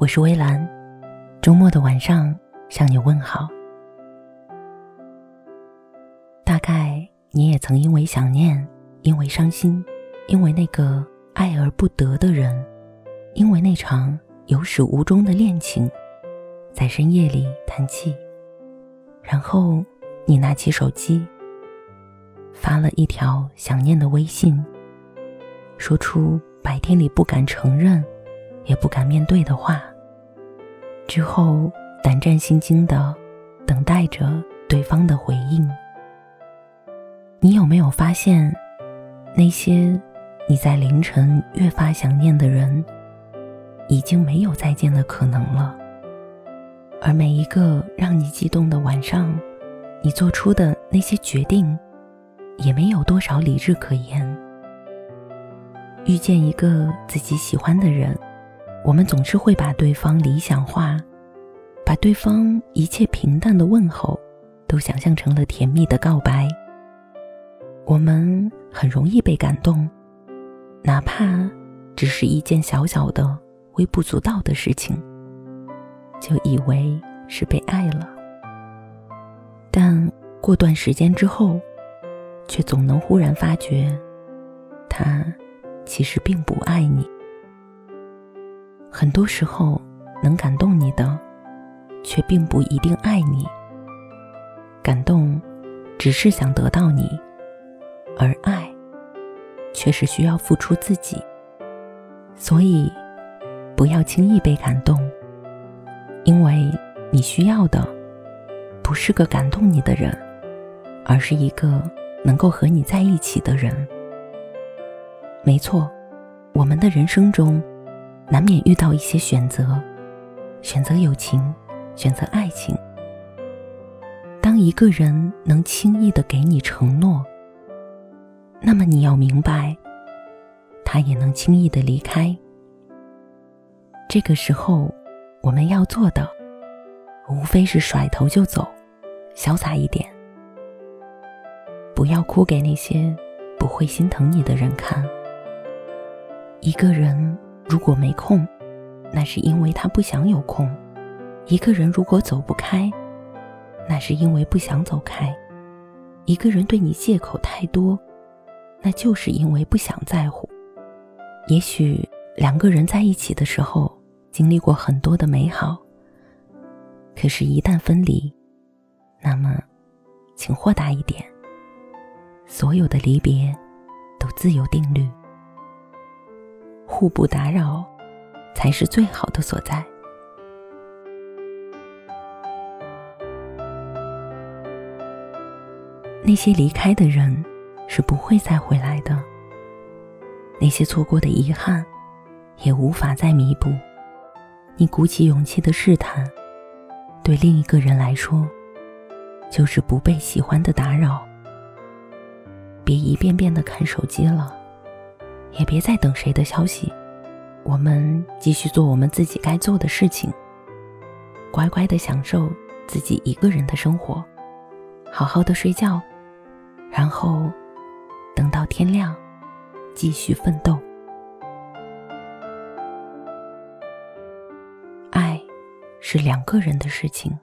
我是微澜，周末的晚上向你问好。大概你也曾因为想念，因为伤心，因为那个爱而不得的人，因为那场有始无终的恋情，在深夜里叹气。然后你拿起手机，发了一条想念的微信，说出白天里不敢承认。也不敢面对的话，之后胆战心惊的等待着对方的回应。你有没有发现，那些你在凌晨越发想念的人，已经没有再见的可能了？而每一个让你激动的晚上，你做出的那些决定，也没有多少理智可言。遇见一个自己喜欢的人。我们总是会把对方理想化，把对方一切平淡的问候都想象成了甜蜜的告白。我们很容易被感动，哪怕只是一件小小的、微不足道的事情，就以为是被爱了。但过段时间之后，却总能忽然发觉，他其实并不爱你。很多时候，能感动你的，却并不一定爱你。感动，只是想得到你；而爱，却是需要付出自己。所以，不要轻易被感动，因为你需要的，不是个感动你的人，而是一个能够和你在一起的人。没错，我们的人生中。难免遇到一些选择，选择友情，选择爱情。当一个人能轻易的给你承诺，那么你要明白，他也能轻易的离开。这个时候，我们要做的，无非是甩头就走，潇洒一点，不要哭给那些不会心疼你的人看。一个人。如果没空，那是因为他不想有空。一个人如果走不开，那是因为不想走开。一个人对你借口太多，那就是因为不想在乎。也许两个人在一起的时候经历过很多的美好，可是，一旦分离，那么，请豁达一点。所有的离别，都自有定律。互不打扰，才是最好的所在。那些离开的人，是不会再回来的。那些错过的遗憾，也无法再弥补。你鼓起勇气的试探，对另一个人来说，就是不被喜欢的打扰。别一遍遍的看手机了。也别再等谁的消息，我们继续做我们自己该做的事情，乖乖的享受自己一个人的生活，好好的睡觉，然后等到天亮，继续奋斗。爱是两个人的事情，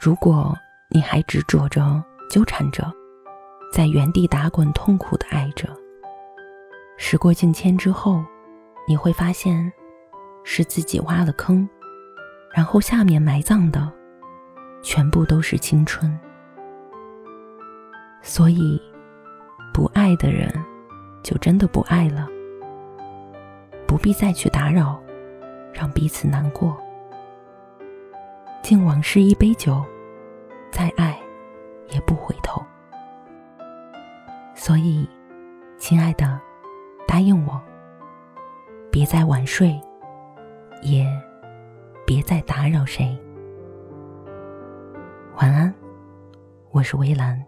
如果你还执着着、纠缠着，在原地打滚、痛苦的爱着。时过境迁之后，你会发现，是自己挖了坑，然后下面埋葬的，全部都是青春。所以，不爱的人，就真的不爱了，不必再去打扰，让彼此难过。敬往事一杯酒，再爱，也不回头。所以，亲爱的。答应我，别再晚睡，也别再打扰谁。晚安，我是微蓝。